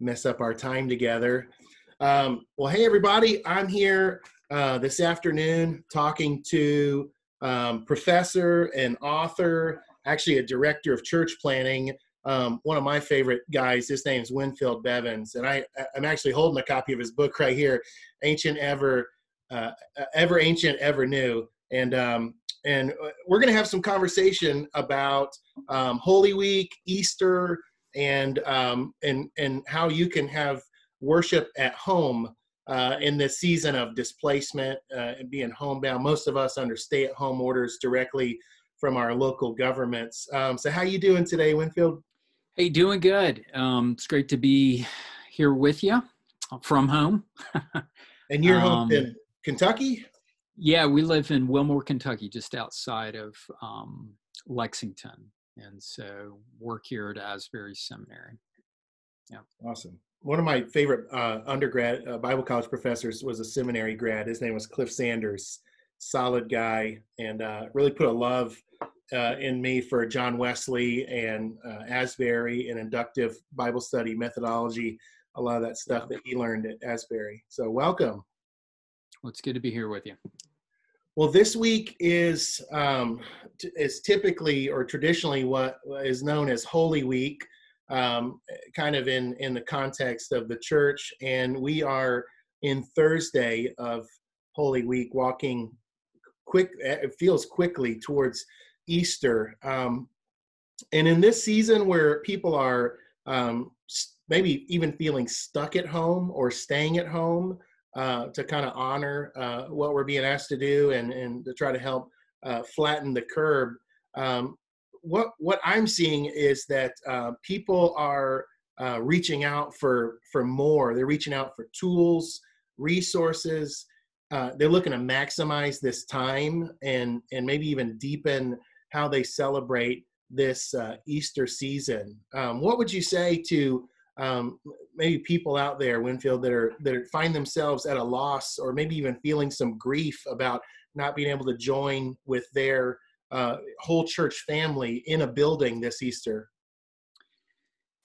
mess up our time together. Um, well, hey, everybody, I'm here uh, this afternoon talking to um, professor and author, actually a director of church planting. Um, one of my favorite guys. His name's Winfield Bevins, and I, I'm actually holding a copy of his book right here, "Ancient Ever, uh, Ever Ancient, Ever New." And um, and uh, we're going to have some conversation about um, Holy Week, Easter, and um, and and how you can have worship at home uh, in this season of displacement uh, and being homebound. Most of us under stay-at-home orders directly from our local governments. Um, so, how you doing today, Winfield? Hey, doing good. Um, it's great to be here with you from home. and you're home um, in Kentucky? Yeah, we live in Wilmore, Kentucky, just outside of um, Lexington and so work here at Asbury Seminary. Yeah, awesome. One of my favorite uh, undergrad uh, Bible college professors was a seminary grad. His name was Cliff Sanders. Solid guy, and uh, really put a love uh, in me for John Wesley and uh, Asbury and inductive Bible study methodology. A lot of that stuff that he learned at Asbury. So welcome. Well, it's good to be here with you. Well, this week is um, t- is typically or traditionally what is known as Holy Week, um, kind of in in the context of the church, and we are in Thursday of Holy Week, walking quick. It feels quickly towards Easter, um, and in this season where people are um, maybe even feeling stuck at home or staying at home uh, to kind of honor uh, what we're being asked to do and, and to try to help uh, flatten the curve. Um, what what I'm seeing is that uh, people are uh, reaching out for for more. They're reaching out for tools, resources. they're looking to maximize this time and and maybe even deepen how they celebrate this Easter season. Um, what would you say to um, maybe people out there, Winfield, that are that find themselves at a loss or maybe even feeling some grief about not being able to join with their uh, whole church family in a building this Easter?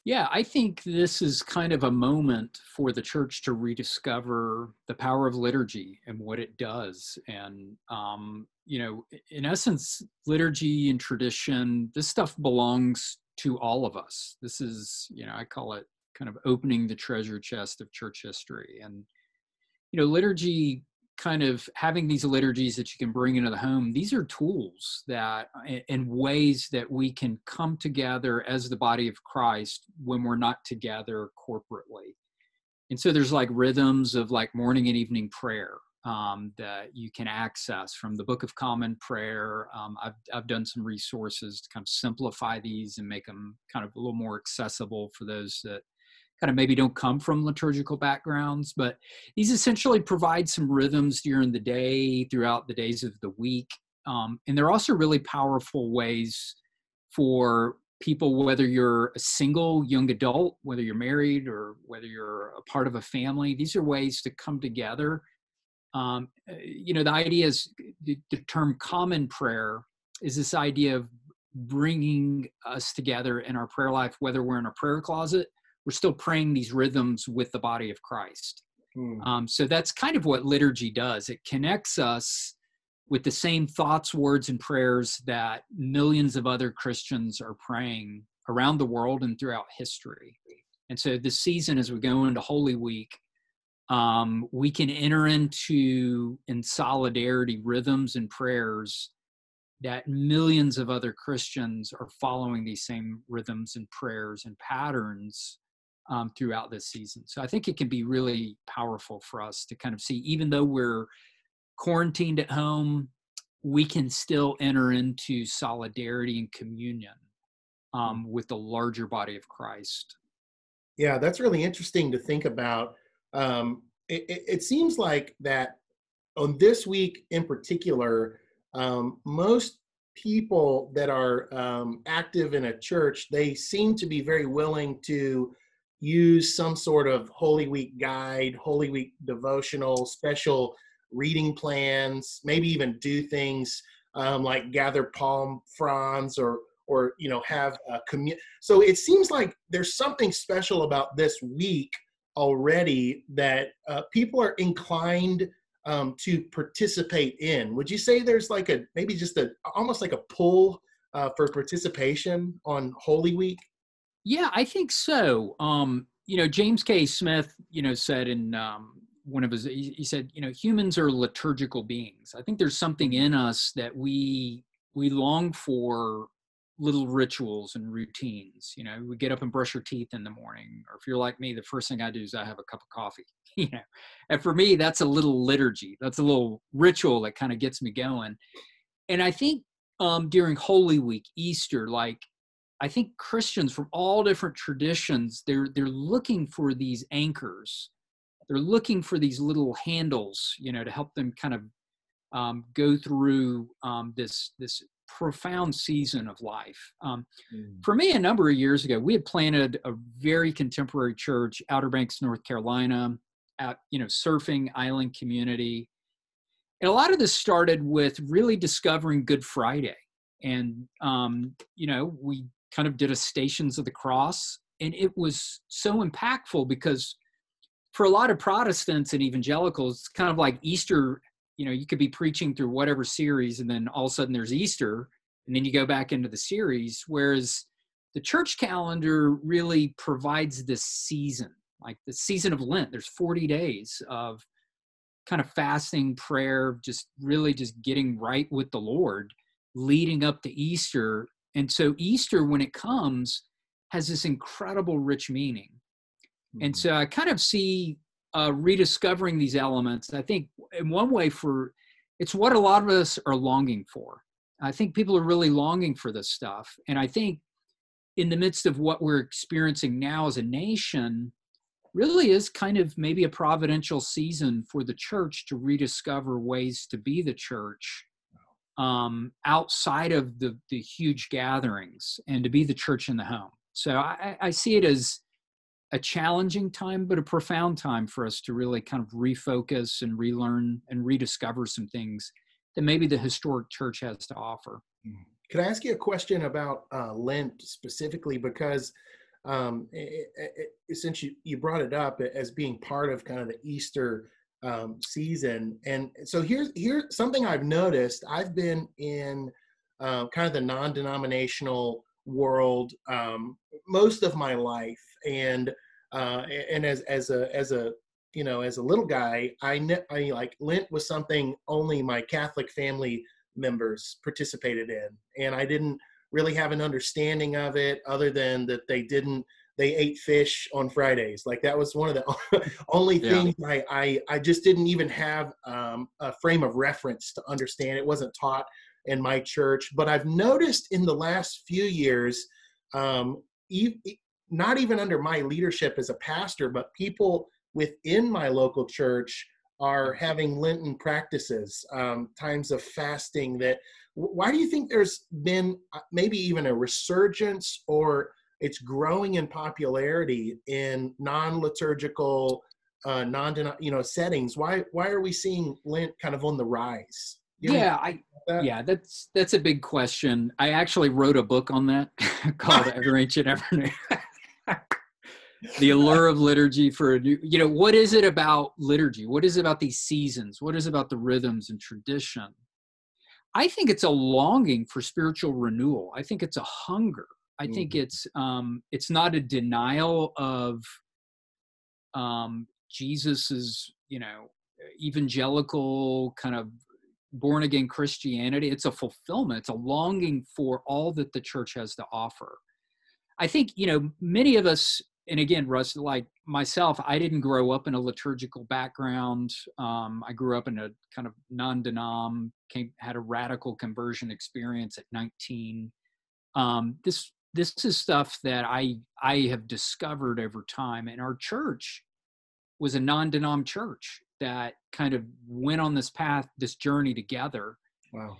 Yeah, I think this is kind of a moment for the church to rediscover the power of liturgy and what it does. And, um, you know, in essence, liturgy and tradition, this stuff belongs to all of us. This is, you know, I call it kind of opening the treasure chest of church history. And you know liturgy kind of having these liturgies that you can bring into the home these are tools that and ways that we can come together as the body of christ when we're not together corporately. And so there's like rhythms of like morning and evening prayer um, that you can access from the book of common prayer. Um, I've, I've done some resources to kind of simplify these and make them kind of a little more accessible for those that kind of maybe don't come from liturgical backgrounds, but these essentially provide some rhythms during the day, throughout the days of the week. Um, and they're also really powerful ways for people, whether you're a single young adult, whether you're married, or whether you're a part of a family, these are ways to come together. Um, uh, you know, the idea is the, the term common prayer is this idea of bringing us together in our prayer life, whether we're in a prayer closet we're still praying these rhythms with the body of Christ. Hmm. Um, so that's kind of what liturgy does. It connects us with the same thoughts, words, and prayers that millions of other Christians are praying around the world and throughout history. And so this season, as we go into Holy Week, um, we can enter into in solidarity rhythms and prayers that millions of other Christians are following these same rhythms and prayers and patterns um, throughout this season. So I think it can be really powerful for us to kind of see, even though we're quarantined at home, we can still enter into solidarity and communion um, with the larger body of Christ. Yeah, that's really interesting to think about. Um, it, it, it, seems like that on this week in particular, um, most people that are um, active in a church, they seem to be very willing to use some sort of Holy Week guide, Holy Week devotional, special reading plans, maybe even do things um, like gather palm fronds or or you know have a community. So it seems like there's something special about this week already that uh, people are inclined um, to participate in. Would you say there's like a maybe just a almost like a pull uh, for participation on Holy Week? Yeah, I think so. Um, you know, James K. Smith, you know, said in um, one of his, he, said, you know, humans are liturgical beings. I think there's something in us that we we long for little rituals and routines. You know, we get up and brush our teeth in the morning, or if you're like me, the first thing I do is I have a cup of coffee. You know, and for me, that's a little liturgy. That's a little ritual that kind of gets me going. And I think um, during Holy Week, Easter, like I think Christians from all different traditions, they're they're looking for these anchors. They're looking for these little handles, you know, to help them kind of um, go through um, this this profound season of life. Um, mm. For me, a number of years ago, we had planted a very contemporary church, Outer Banks, North Carolina, at you know surfing island community, and a lot of this started with really discovering Good Friday, and um, you know we kind of did a Stations of the Cross, and it was so impactful because for a lot of Protestants and evangelicals, it's kind of like Easter you know you could be preaching through whatever series and then all of a sudden there's easter and then you go back into the series whereas the church calendar really provides this season like the season of lent. There's 40 days of kind of fasting prayer just really just getting right with the lord leading up to easter and so easter when it comes has this incredible rich meaning mm-hmm. and so i kind of see uh, rediscovering these elements. I think in one way for it's what a lot of us are longing for. I think people are really longing for this stuff, and I think in the midst of what we're experiencing now as a nation, really is kind of maybe a providential season for the church to rediscover ways to be the church um, outside of the the huge gatherings and to be the church in the home. So I, I see it as a challenging time, but a profound time for us to really kind of refocus and relearn and rediscover some things that maybe the historic church has to offer. Mm-hmm. Can I ask you a question about uh, Lent specifically? Because um, it, it, it, since you, you brought it up as being part of kind of the Easter um, season, and so here's here's something I've noticed. I've been in uh, kind of the non-denominational world um, most of my life, and uh, and as as a as a you know as a little guy, I ne- I like Lent was something only my Catholic family members participated in, and I didn't really have an understanding of it other than that they didn't they ate fish on Fridays. Like that was one of the only things yeah. I, I, I just didn't even have um, a frame of reference to understand. It wasn't taught in my church, but I've noticed in the last few years, um, e- not even under my leadership as a pastor, but people within my local church are having Lenten practices, um, times of fasting. That why do you think there's been uh, maybe even a resurgence or it's growing in popularity in non-liturgical, uh, non you know settings? Why why are we seeing Lent kind of on the rise? yeah, I that? yeah, that's that's a big question. I actually wrote a book on that called Ever Ancient Ever New. the allure of liturgy for a new you know what is it about liturgy what is it about these seasons what is it about the rhythms and tradition i think it's a longing for spiritual renewal. I think it's a hunger. I mm-hmm. think it's um it's not a denial of um jesus's you know evangelical kind of born again christianity. It's a fulfillment. It's a longing for all that the church has to offer. I think, you know, many of us, and again, Russ, like myself, I didn't grow up in a liturgical background. Um, I grew up in a kind of non-denom, came, had a radical conversion experience at 19. Um, this this is stuff that I I have discovered over time, and our church was a non-denom church that kind of went on this path, this journey together. Wow.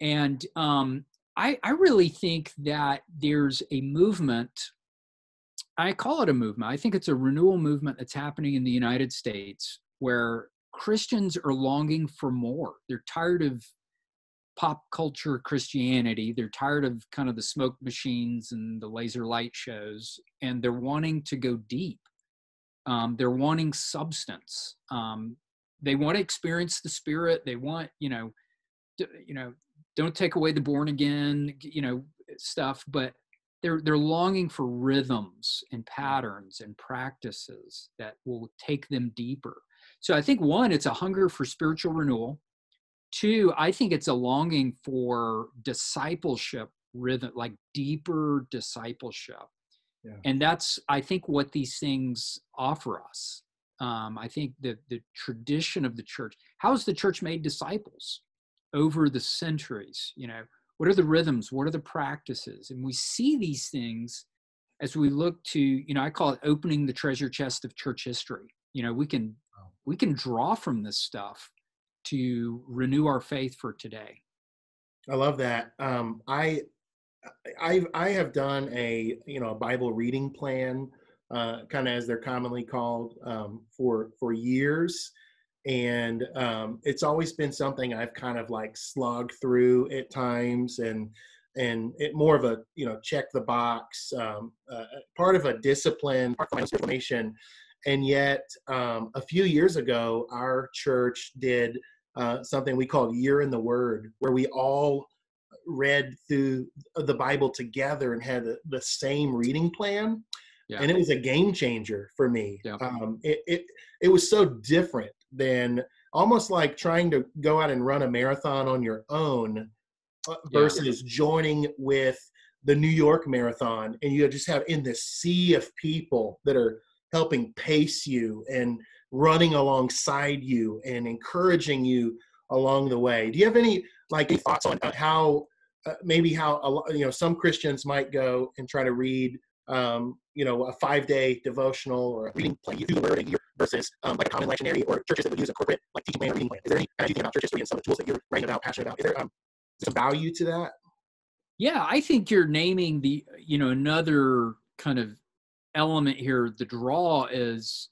And um, I, I really think that there's a movement. I call it a movement. I think it's a renewal movement that's happening in the United States where Christians are longing for more. They're tired of pop culture Christianity. They're tired of kind of the smoke machines and the laser light shows, and they're wanting to go deep. Um, they're wanting substance. Um, they want to experience the Spirit. They want, you know, you know, don't take away the born again, you know, stuff, but they're they're longing for rhythms and patterns and practices that will take them deeper. So I think one, it's a hunger for spiritual renewal. Two, I think it's a longing for discipleship rhythm, like deeper discipleship. Yeah. And that's, I think, what these things offer us. Um, I think that the tradition of the church, how has the church made disciples over the centuries? You know, what are the rhythms? What are the practices? And we see these things as we look to, you know, I call it opening the treasure chest of church history. You know, we can we can draw from this stuff to renew our faith for today. I love that. Um, I I I have done a you know a Bible reading plan, uh, kind of as they're commonly called, um, for for years, and um, it's always been something I've kind of like slogged through at times, and and it more of a you know check the box, um, uh, part of a discipline, part of my information and yet, um, a few years ago, our church did uh, something we called Year in the Word, where we all read through the Bible together and had the, the same reading plan. Yeah. And it was a game changer for me. Yeah. Um, it, it, it was so different than almost like trying to go out and run a marathon on your own uh, versus yeah. joining with the New York Marathon. And you just have in this sea of people that are helping pace you and running alongside you and encouraging you along the way. Do you have any like any thoughts on how uh, maybe how you know some Christians might go and try to read um, you know a five day devotional or a reading plan through the word versus um, like a common lectionary or churches that would use a corporate like teaching plan or reading plan. Is there any as you think about church history and some of the tools that you're writing about, passionate about? Is there um, some value to that? Yeah, I think you're naming the you know another kind of element here, the draw is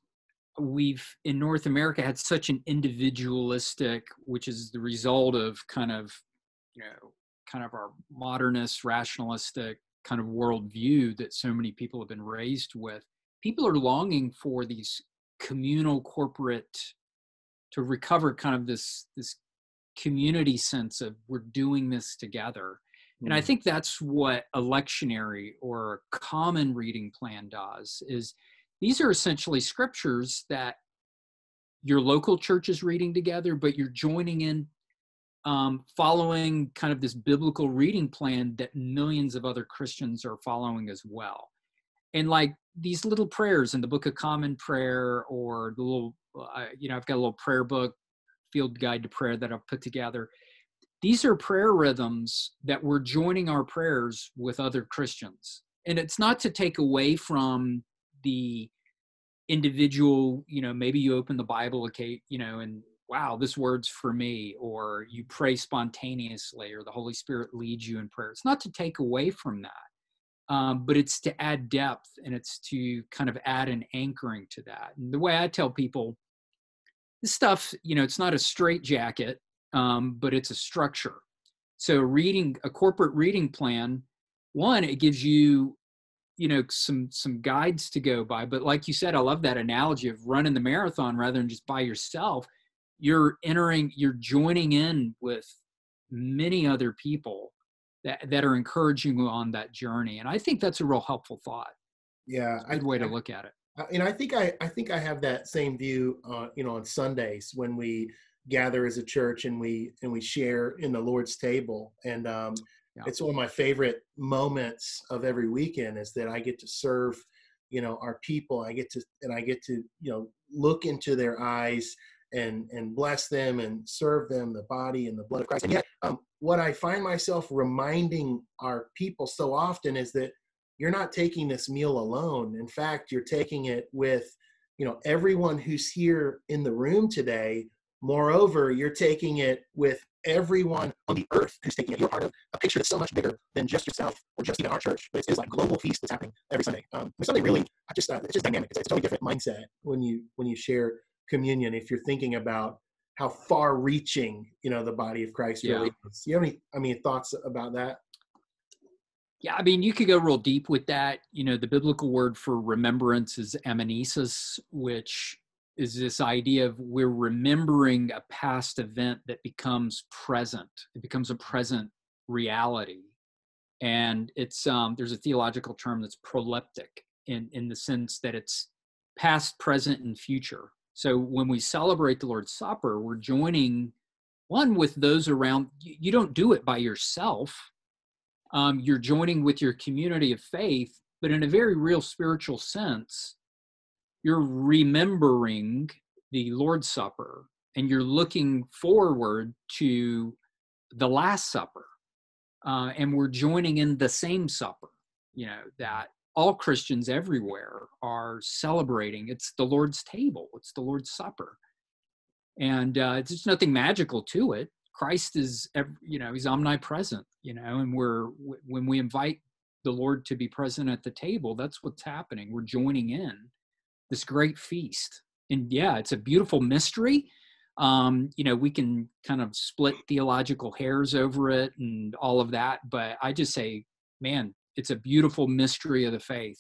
we've in North America had such an individualistic, which is the result of kind of, you know, kind of our modernist, rationalistic kind of worldview that so many people have been raised with. People are longing for these communal corporate to recover kind of this this community sense of we're doing this together and I mm. think that's what a lectionary or a common reading plan does is these are essentially scriptures that your local church is reading together, but you're joining in um, following kind of this biblical reading plan that millions of other Christians are following as well. And like these little prayers in the Book of Common Prayer or the little, uh, you know, I've got a little prayer book, field guide to prayer that I've put together these are prayer rhythms that we're joining our prayers with other Christians. And it's not to take away from the individual, you know, maybe you open the Bible, okay, you know, and wow, this word's for me, or you pray spontaneously, or the Holy Spirit leads you in prayer. It's not to take away from that, um, but it's to add depth and it's to kind of add an anchoring to that. And the way I tell people, this stuff, you know, it's not a straight jacket um, but it's a structure. So reading a corporate reading plan, one, it gives you, you know, some some guides to go by. But like you said, I love that analogy of running the marathon rather than just by yourself. You're entering, you're joining in with many other people that, that are encouraging you on that journey. And I think that's a real helpful thought. Yeah. a good I, way to look at it. And I think I, I think I have that same view, uh, you know, on Sundays when we gather as a church and we and we share in the Lord's table. And um, yeah. it's one of my favorite moments of every weekend is that I get to serve, you know, our people. I get to and I get to you know look into their eyes and and bless them and serve them the body and the blood of Christ. And yet, um, what I find myself reminding our people so often is that you're not taking this meal alone. In fact, you're taking it with you know everyone who's here in the room today Moreover, you're taking it with everyone on the earth who's taking it. You're part of a picture that's so much bigger than just yourself or just even our church. But it's, it's like global feast that's happening every Sunday. Um, something really, I just, uh, it's just dynamic. It's, it's a totally different mindset when you when you share communion. If you're thinking about how far reaching you know the body of christ really Yeah. is you have any i mean thoughts about that Yeah, I mean, you could go real deep with that. You know, the biblical word for remembrance is anamnesis, which is this idea of we're remembering a past event that becomes present. It becomes a present reality. And it's um, there's a theological term that's proleptic in in the sense that it's past, present, and future. So when we celebrate the Lord's Supper, we're joining one with those around. You, don't do it by yourself um, you're joining with your community of faith, but in a very real spiritual sense, you're remembering the Lord's Supper and you're looking forward to the Last Supper. Uh, and we're joining in the same supper, you know, that all Christians everywhere are celebrating. It's the Lord's table, it's the Lord's Supper. And uh, just nothing magical to it. Christ is, you know, he's omnipresent, you know, and we're, when we invite the Lord to be present at the table, that's what's happening. We're joining in this great feast. And yeah, it's a beautiful mystery. Um, you know, we can kind of split theological hairs over it and all of that, but I just say, man, it's a beautiful mystery of the faith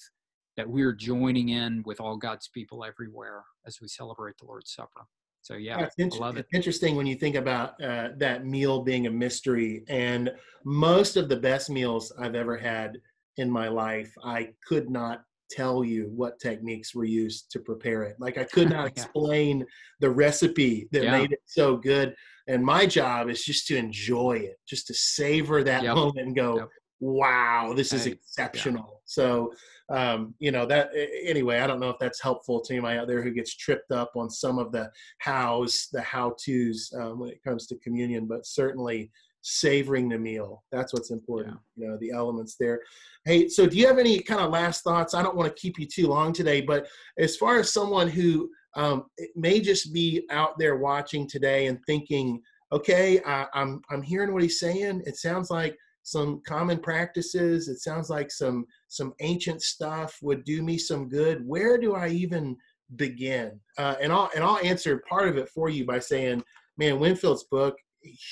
that we're joining in with all God's people everywhere as we celebrate the Lord's Supper. So yeah, it's inter- I love it. it's interesting when you think about uh, that meal being a mystery. And most of the best meals I've ever had in my life, I could not tell you what techniques were used to prepare it. Like I could not Yeah. explain the recipe that Yeah. made it so good. And my job is just to enjoy it, just to savor that Yep. moment and go, Yep. Wow, this is. Yeah. exceptional. So, um, you know, that anyway, I don't know if that's helpful to anybody out there who gets tripped up on some of the hows, the how to's um, when it comes to communion, but certainly savoring the meal. That's what's important, you know, the elements there. Hey, so do you have any kind of last thoughts? I don't want to keep you too long today, but as far as someone who um, it may just be out there watching today and thinking, okay, I, I'm I'm hearing what he's saying. It sounds like some common practices. It sounds like some some ancient stuff would do me some good. Where do I even begin? Uh, and I'll and I'll answer part of it for you by saying, man, Winfield's book,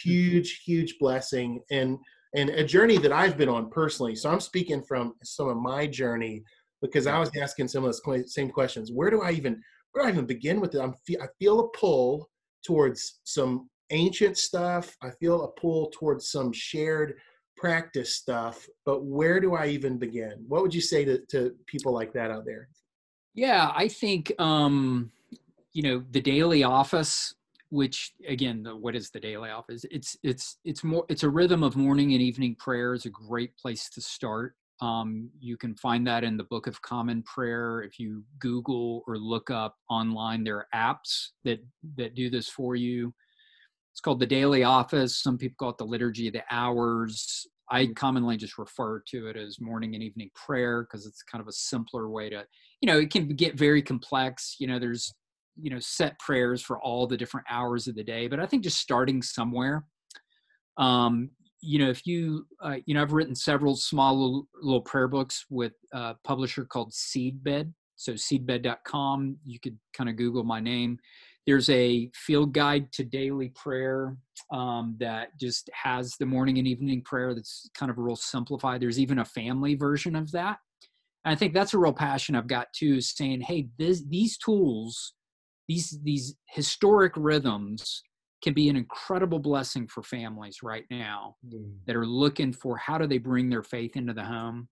huge, huge blessing and and a journey that I've been on personally. So I'm speaking from some of my journey because I was asking some of those same questions. Where do I even where do I even begin with it? I'm fe- I feel a pull towards some ancient stuff. I feel a pull towards some shared practice stuff, but where do I even begin? What would you say to, to people like that out there? Yeah, I think um, you know the daily office, which again, the, what is the daily office? It's it's it's more it's a rhythm of morning and evening prayer is a great place to start. Um, you can find that in the Book of Common Prayer. If you Google or look up online, there are apps that that do this for you. It's called the Daily Office. Some people call it the Liturgy of the Hours. I commonly just refer to it as morning and evening prayer because it's kind of a simpler way to, you know, it can get very complex. You know, there's, you know, set prayers for all the different hours of the day, but I think just starting somewhere. Um, you know, if you, uh, you know, I've written several small little, little prayer books with a publisher called Seedbed. So seedbed.com, you could kind of Google my name there's a field guide to daily prayer um, that just has the morning and evening prayer that's kind of real simplified. There's even a family version of that. And i think that's a real passion i've got too is saying hey this, these tools these these historic rhythms can be an incredible blessing for families right now that are looking for how do they bring their faith into the home.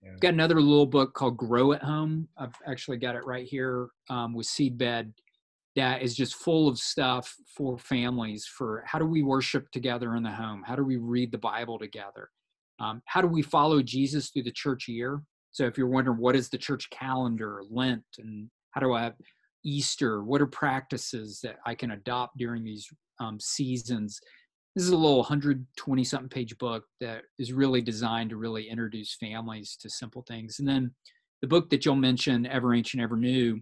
Yeah. got another little book called grow at home. I've actually got it right here um, with seedbed that is just full of stuff for families for how do we worship together in the home? How do we read the bible together? Um, how do we follow jesus through the church year? So if you're wondering what is the church calendar lent and how do i have easter? What are practices that i can adopt during these um, seasons? This is a little 120 something page book that is really designed to really introduce families to simple things. And then the book that you'll mention ever ancient ever new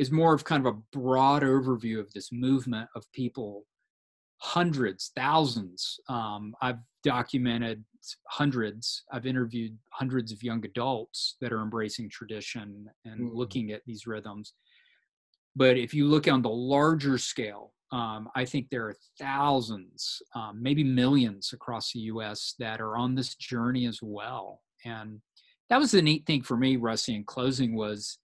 is more of kind of a broad overview of this movement of people hundreds thousands um, i've documented hundreds i've interviewed hundreds of young adults that are embracing tradition and Mm. looking at these rhythms but if you look on the larger scale Um, I think there are thousands, um, maybe millions across the U.S. that are on this journey as well. And that was the neat thing for me, Rusty. In closing, was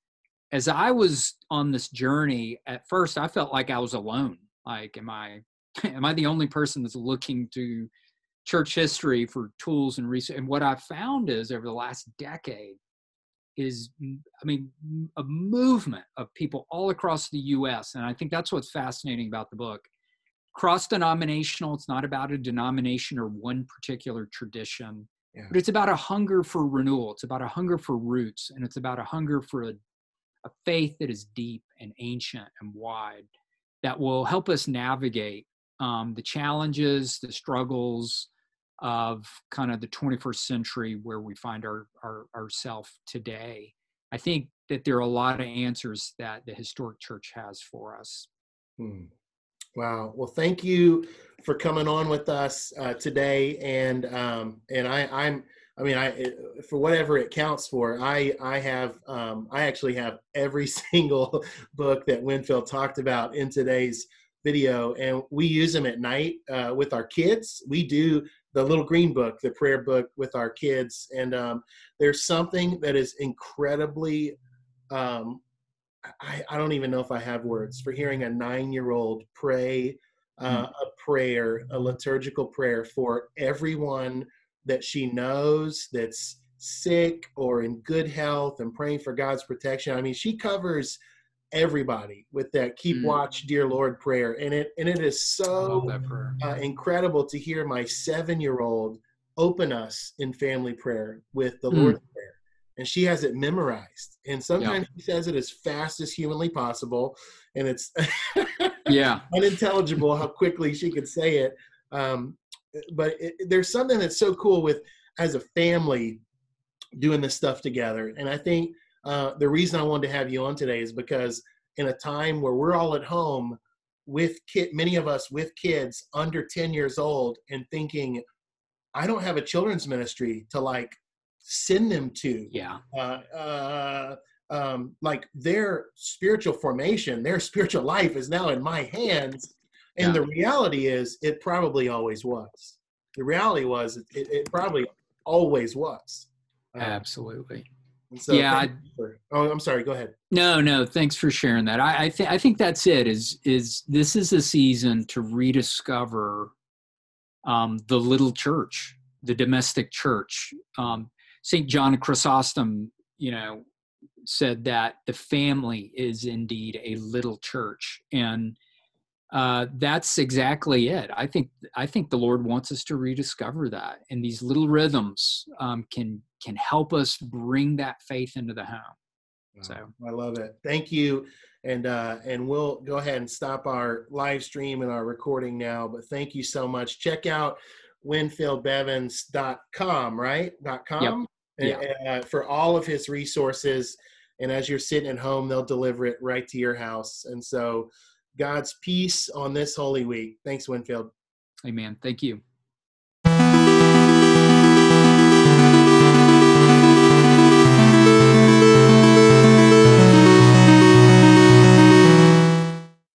as I was on this journey. At first, I felt like I was alone. Like, am I am I the only person that's looking to church history for tools and research? And what I found is over the last decade is i mean a movement of people all across the us and i think that's what's fascinating about the book cross denominational it's not about a denomination or one particular tradition yeah. but it's about a hunger for renewal it's about a hunger for roots and it's about a hunger for a, a faith that is deep and ancient and wide that will help us navigate um, the challenges the struggles of kind of the 21st century where we find our, our ourselves today. I think that there are a lot of answers that the historic church has for us. Hmm. wow. Well thank you for coming on with us uh, today and um, and i i'm i mean i for whatever it counts for i i have um, i actually have every single book that winfield talked about in today's video and we use them at night uh, with our kids we do the little green book, the prayer book with our kids. And um, there's something that is incredibly, um, I, I, don't even know if I have words for hearing a nine year old pray uh, mm. a prayer, a liturgical prayer for everyone that she knows that's sick or in good health and praying for God's protection. I mean, she covers everybody with that keep mm. watch dear lord prayer. And it and it is so uh, incredible to hear my seven year old open us in family prayer with the mm. lord's prayer. And she has it memorized. And sometimes she says it as fast as humanly possible and it's yeah. unintelligible how quickly she could say it. Um, but it, there's something that's so cool with as a family doing this stuff together and i think uh, the reason I wanted to have you on today is because in a time where we're all at home with kid, many of us with kids under 10 years old and thinking, I don't have a children's ministry to like send them to. Yeah. Uh, uh, um, like their spiritual formation, their spiritual life is now in my hands. And yeah. the reality is, it probably always was. The reality was, it, it probably always was. Uh, Absolutely. So yeah. For, oh, I'm sorry. Go ahead. No, no. Thanks for sharing that. I, I think I think that's it. Is is this is a season to rediscover um, the little church, the domestic church. Um, Saint John Chrysostom, you know, said that the family is indeed a little church, and uh, that's exactly it. I think I think the Lord wants us to rediscover that, and these little rhythms um, can can help us bring that faith into the home. Wow. So I love it. Thank you, and uh, and we'll go ahead and stop our live stream and our recording now. But thank you so much. Check out winfieldbevins.com, right? Dot com. Yep. Yeah. Uh, for all of his resources, and as you're sitting at home, they'll deliver it right to your house. And so God's peace on this Holy Week. Thanks, Winfield. Amen. Thank you.